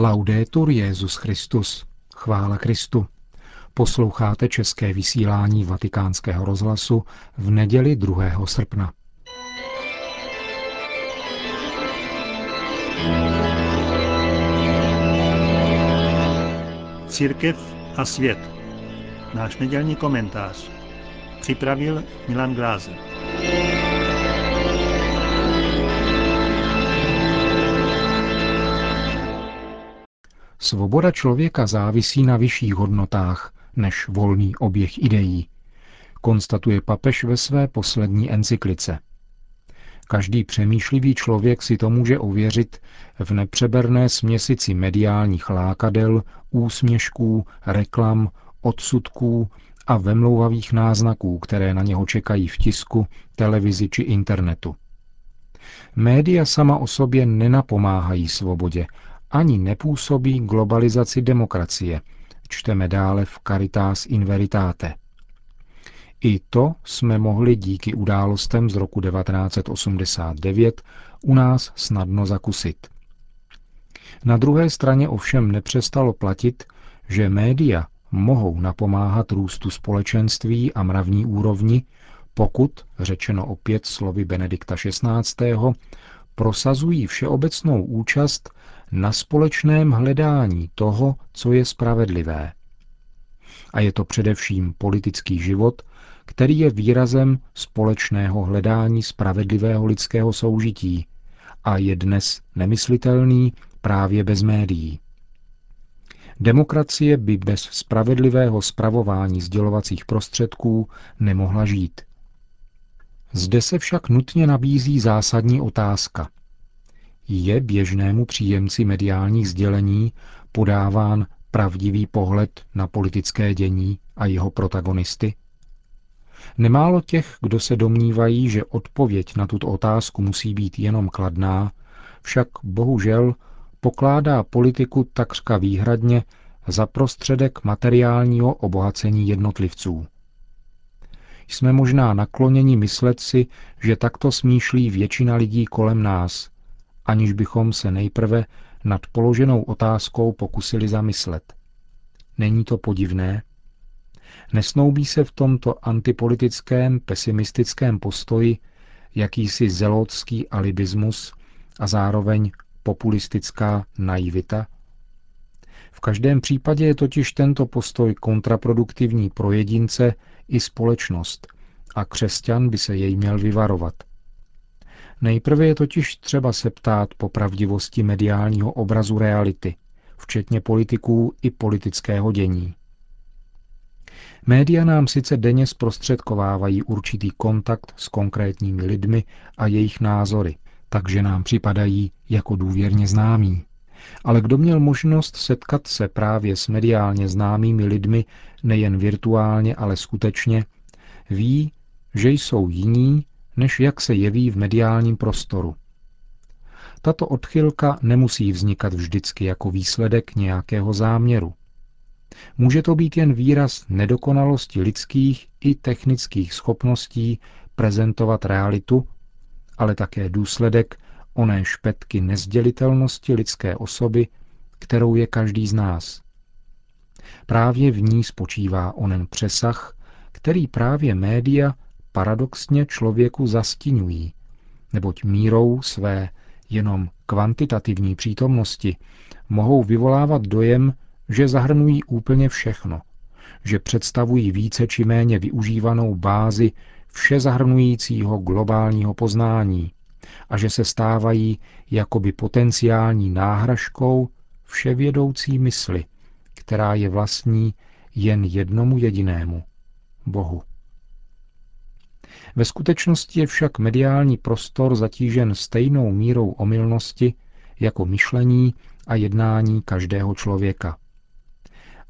Laudetur Jezus Christus. Chvála Kristu. Posloucháte české vysílání Vatikánského rozhlasu v neděli 2. srpna. Církev a svět. Náš nedělní komentář. Připravil Milan Glázer. Svoboda člověka závisí na vyšších hodnotách než volný oběh ideí, konstatuje papež ve své poslední encyklice. Každý přemýšlivý člověk si to může ověřit v nepřeberné směsici mediálních lákadel, úsměšků, reklam, odsudků a vemlouvavých náznaků, které na něho čekají v tisku, televizi či internetu. Média sama o sobě nenapomáhají svobodě, ani nepůsobí globalizaci demokracie, čteme dále v Caritas in Veritate. I to jsme mohli díky událostem z roku 1989 u nás snadno zakusit. Na druhé straně ovšem nepřestalo platit, že média mohou napomáhat růstu společenství a mravní úrovni, pokud, řečeno opět slovy Benedikta XVI., prosazují všeobecnou účast na společném hledání toho, co je spravedlivé. A je to především politický život, který je výrazem společného hledání spravedlivého lidského soužití a je dnes nemyslitelný právě bez médií. Demokracie by bez spravedlivého spravování sdělovacích prostředků nemohla žít. Zde se však nutně nabízí zásadní otázka. Je běžnému příjemci mediálních sdělení podáván pravdivý pohled na politické dění a jeho protagonisty? Nemálo těch, kdo se domnívají, že odpověď na tuto otázku musí být jenom kladná, však bohužel pokládá politiku takřka výhradně za prostředek materiálního obohacení jednotlivců. Jsme možná nakloněni myslet si, že takto smýšlí většina lidí kolem nás, aniž bychom se nejprve nad položenou otázkou pokusili zamyslet. Není to podivné? Nesnoubí se v tomto antipolitickém, pesimistickém postoji jakýsi zelotský alibismus a zároveň populistická naivita? V každém případě je totiž tento postoj kontraproduktivní pro jedince i společnost a křesťan by se jej měl vyvarovat. Nejprve je totiž třeba se ptát po pravdivosti mediálního obrazu reality, včetně politiků i politického dění. Média nám sice denně zprostředkovávají určitý kontakt s konkrétními lidmi a jejich názory, takže nám připadají jako důvěrně známí. Ale kdo měl možnost setkat se právě s mediálně známými lidmi nejen virtuálně, ale skutečně, ví, že jsou jiní, než jak se jeví v mediálním prostoru. Tato odchylka nemusí vznikat vždycky jako výsledek nějakého záměru. Může to být jen výraz nedokonalosti lidských i technických schopností prezentovat realitu, ale také důsledek oné špetky nezdělitelnosti lidské osoby, kterou je každý z nás. Právě v ní spočívá onen přesah, který právě média paradoxně člověku zastínují, neboť mírou své jenom kvantitativní přítomnosti mohou vyvolávat dojem, že zahrnují úplně všechno, že představují více či méně využívanou bázi vše zahrnujícího globálního poznání a že se stávají jakoby potenciální náhražkou vševědoucí mysli, která je vlastní jen jednomu jedinému Bohu. Ve skutečnosti je však mediální prostor zatížen stejnou mírou omylnosti jako myšlení a jednání každého člověka.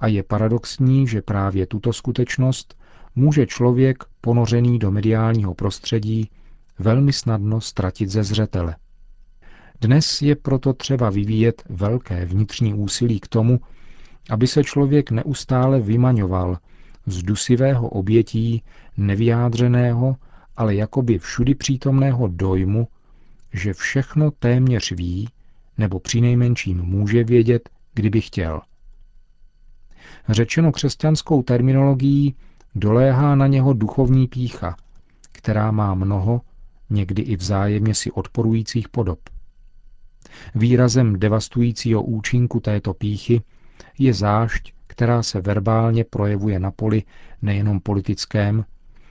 A je paradoxní, že právě tuto skutečnost může člověk ponořený do mediálního prostředí velmi snadno ztratit ze zřetele. Dnes je proto třeba vyvíjet velké vnitřní úsilí k tomu, aby se člověk neustále vymaňoval z dusivého obětí nevyjádřeného, ale jakoby všudy přítomného dojmu, že všechno téměř ví, nebo přinejmenším může vědět kdyby chtěl. Řečeno křesťanskou terminologií, doléhá na něho duchovní pícha, která má mnoho, někdy i vzájemně si odporujících podob. Výrazem devastujícího účinku této píchy je zášť, která se verbálně projevuje na poli nejenom politickém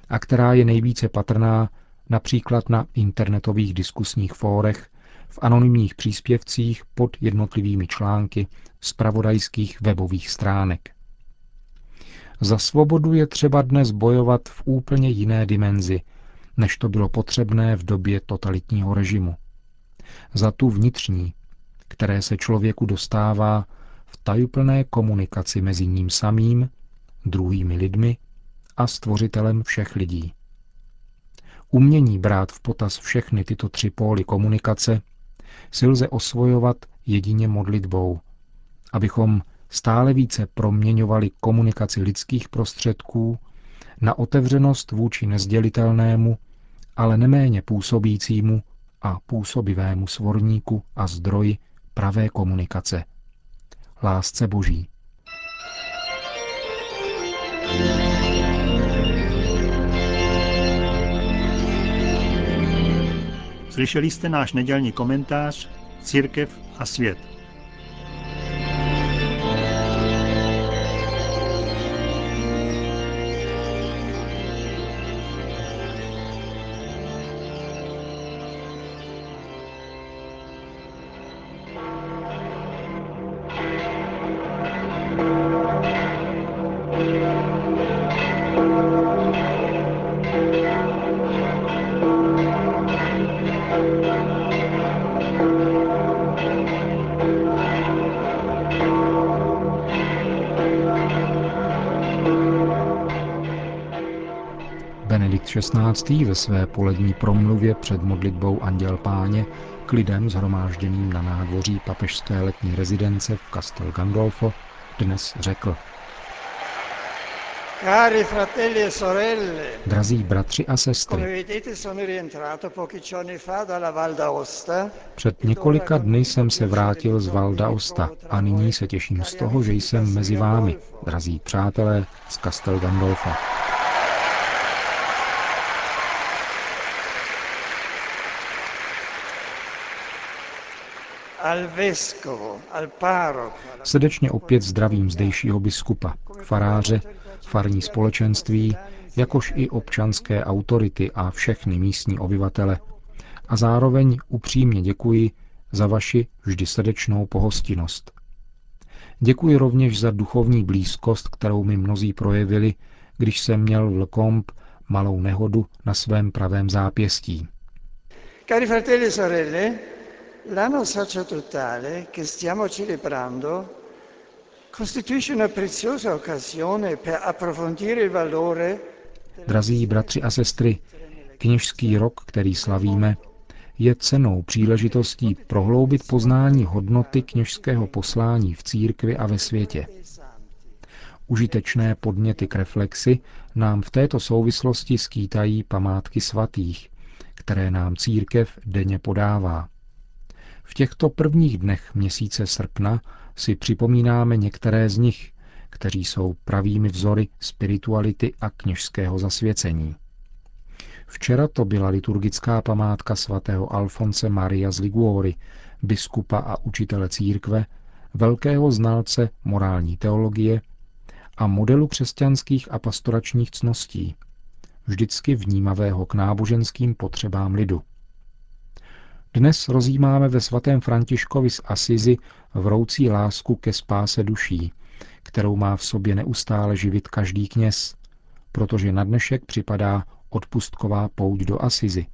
a která je nejvíce patrná například na internetových diskusních fórech, v anonymních příspěvcích pod jednotlivými články z pravodajských webových stránek. Za svobodu je třeba dnes bojovat v úplně jiné dimenzi, než to bylo potřebné v době totalitního režimu. Za tu vnitřní, které se člověku dostává v tajuplné komunikaci mezi ním samým, druhými lidmi a stvořitelem všech lidí. Umění brát v potaz všechny tyto tři póly komunikace si lze osvojovat jedině modlitbou, abychom stále více proměňovali komunikaci lidských prostředků na otevřenost vůči nezdělitelnému, ale neméně působícímu a působivému svorníku a zdroji pravé komunikace. Lásce Boží. Slyšeli jste náš nedělní komentář Církev a svět. XVI. ve své polední promluvě před modlitbou Anděl Páně k lidem zhromážděným na nádvoří papežské letní rezidence v Castel Gandolfo dnes řekl. Cari fratelli e sorelle, Drazí bratři a sestry, před několika dny jsem se vrátil z Val d'Aosta a nyní se těším z toho, že jsem mezi vámi, drazí přátelé z Castel Gandolfo. Srdečně opět zdravím zdejšího biskupa, faráře, farní společenství, jakož i občanské autority a všechny místní obyvatele. A zároveň upřímně děkuji za vaši vždy srdečnou pohostinnost. Děkuji rovněž za duchovní blízkost, kterou mi mnozí projevili, když jsem měl v Lkomp malou nehodu na svém pravém zápěstí. Cari fratelli e sorelle, l'anno sacerdotale che stiamo celebrando costituisce una preziosa occasione per approfondire il valore Drazí bratři a sestry, kněžský rok, který slavíme, je cenou příležitostí prohloubit poznání hodnoty kněžského poslání v církvi a ve světě. Užitečné podněty k reflexi nám v této souvislosti skýtají památky svatých, které nám církev denně podává. V těchto prvních dnech měsíce srpna si připomínáme některé z nich, kteří jsou pravými vzory spirituality a kněžského zasvěcení. Včera to byla liturgická památka svatého Alfonse Maria z Liguori, biskupa a učitele církve, velkého znalce morální teologie a modelu křesťanských a pastoračních cností, vždycky vnímavého k náboženským potřebám lidu. Dnes rozjímáme ve svatém Františkovi z Asizi vroucí lásku ke spáse duší, kterou má v sobě neustále živit každý kněz, protože na dnešek připadá odpustková pouť do Asizi,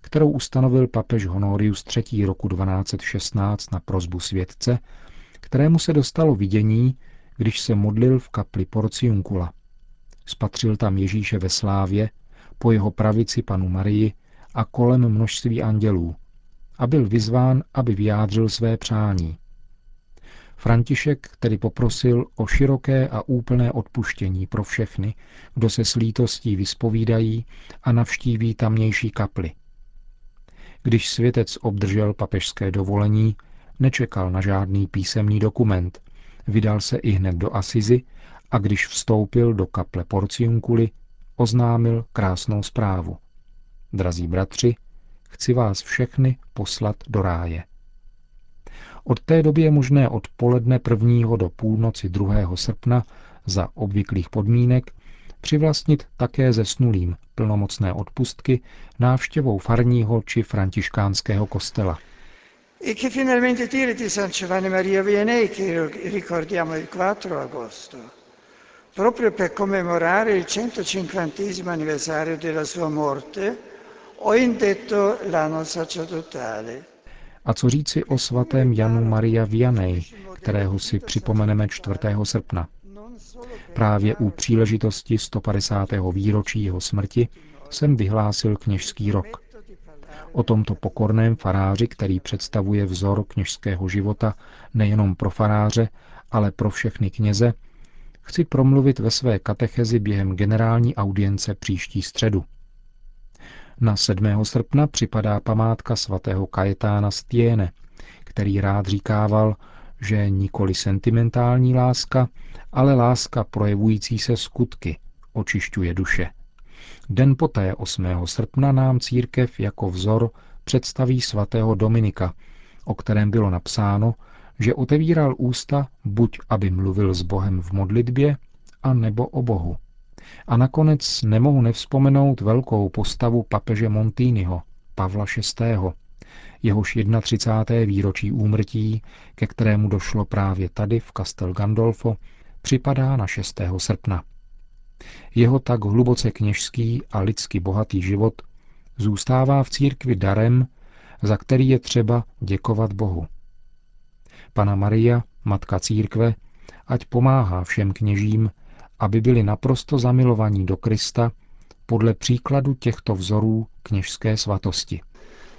kterou ustanovil papež Honorius III. roku 1216 na prozbu světce, kterému se dostalo vidění, když se modlil v kapli Porciuncula. Spatřil tam Ježíše ve slávě, po jeho pravici panu Marii a kolem množství andělů a byl vyzván, aby vyjádřil své přání. František tedy poprosil o široké a úplné odpuštění pro všechny, kdo se s lítostí vyspovídají a navštíví tamnější kaply. Když světec obdržel papežské dovolení, nečekal na žádný písemný dokument, vydal se i hned do Asizy a když vstoupil do kaple Porciunkuli, oznámil krásnou zprávu. Drazí bratři, chci vás všechny poslat do ráje. Od té doby je možné od poledne 1. do půlnoci 2. srpna za obvyklých podmínek přivlastnit také zesnulým plnomocné odpustky návštěvou farního či františkánského kostela. E che finalmente San Giovanni ricordiamo il 4 agosto, proprio per commemorare il 150 anniversario della sua morte, A co říci o svatém Janu Maria Vianney, kterého si připomeneme 4. srpna? Právě u příležitosti 150. výročí jeho smrti jsem vyhlásil kněžský rok. O tomto pokorném faráři, který představuje vzor kněžského života nejenom pro faráře, ale pro všechny kněze, chci promluvit ve své katechezi během generální audience příští středu. Na 7. srpna připadá památka svatého Kajetána Stiene, který rád říkával, že nikoli sentimentální láska, ale láska projevující se skutky očišťuje duše. Den poté 8. srpna nám církev jako vzor představí svatého Dominika, o kterém bylo napsáno, že otevíral ústa buď aby mluvil s Bohem v modlitbě, a nebo o Bohu. A nakonec nemohu nevzpomenout velkou postavu papeže Montýnyho, Pavla VI., jehož 31. výročí úmrtí, ke kterému došlo právě tady v Castel Gandolfo, připadá na 6. srpna. Jeho tak hluboce kněžský a lidsky bohatý život zůstává v církvi darem, za který je třeba děkovat Bohu. Pana Maria, matka církve, ať pomáhá všem kněžím, aby byli naprosto zamilovaní do Krista podle příkladu těchto vzorů kněžské svatosti.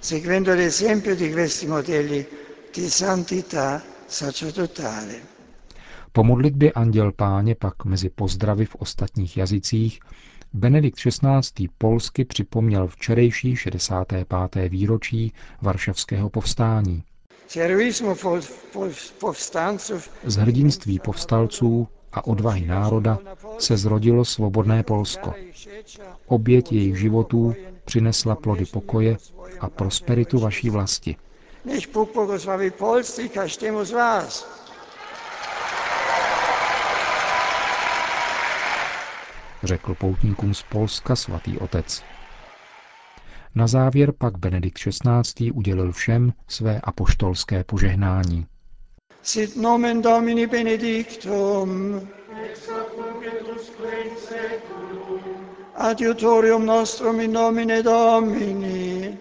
Seguendo l'esempio di questi modelli di santità sacerdotale. Po modlitbě Anděl Páně pak mezi pozdravy v ostatních jazycích Benedikt XVI. polsky připomněl včerejší 65. výročí Varšavského povstání. Z hrdinství povstalců a odvahy národa se zrodilo svobodné Polsko. Oběť jejich životů přinesla plody pokoje a prosperitu vaší vlasti. Řekl poutníkům z Polska svatý otec. Na závěr pak Benedikt XVI. udělil všem své apoštolské požehnání. Sit nomen Domini benedictum, adiutorium nostrum in nomine Domini,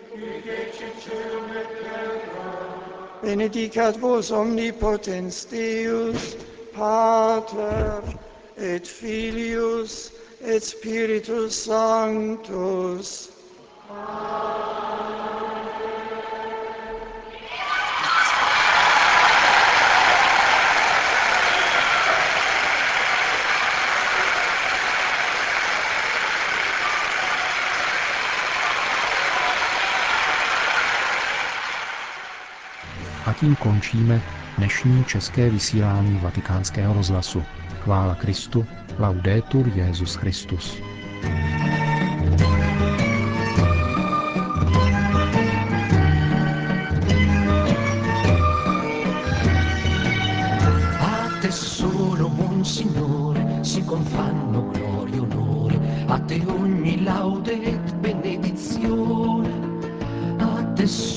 benedicat vos omnipotens Deus, Pater et Filius et Spiritus Sanctus. A tím končíme dnešní české vysílání vatikánského rozhlasu. Chvála Kristu, laudetur Jezus Christus. A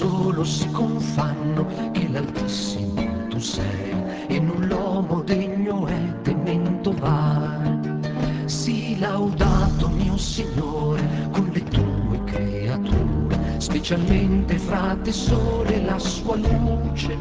solo si confanno che l'Altissimo tu sei e non l'uomo degno è temento va. Sii laudato mio Signore con le tue creature, specialmente fra te sole la sua luce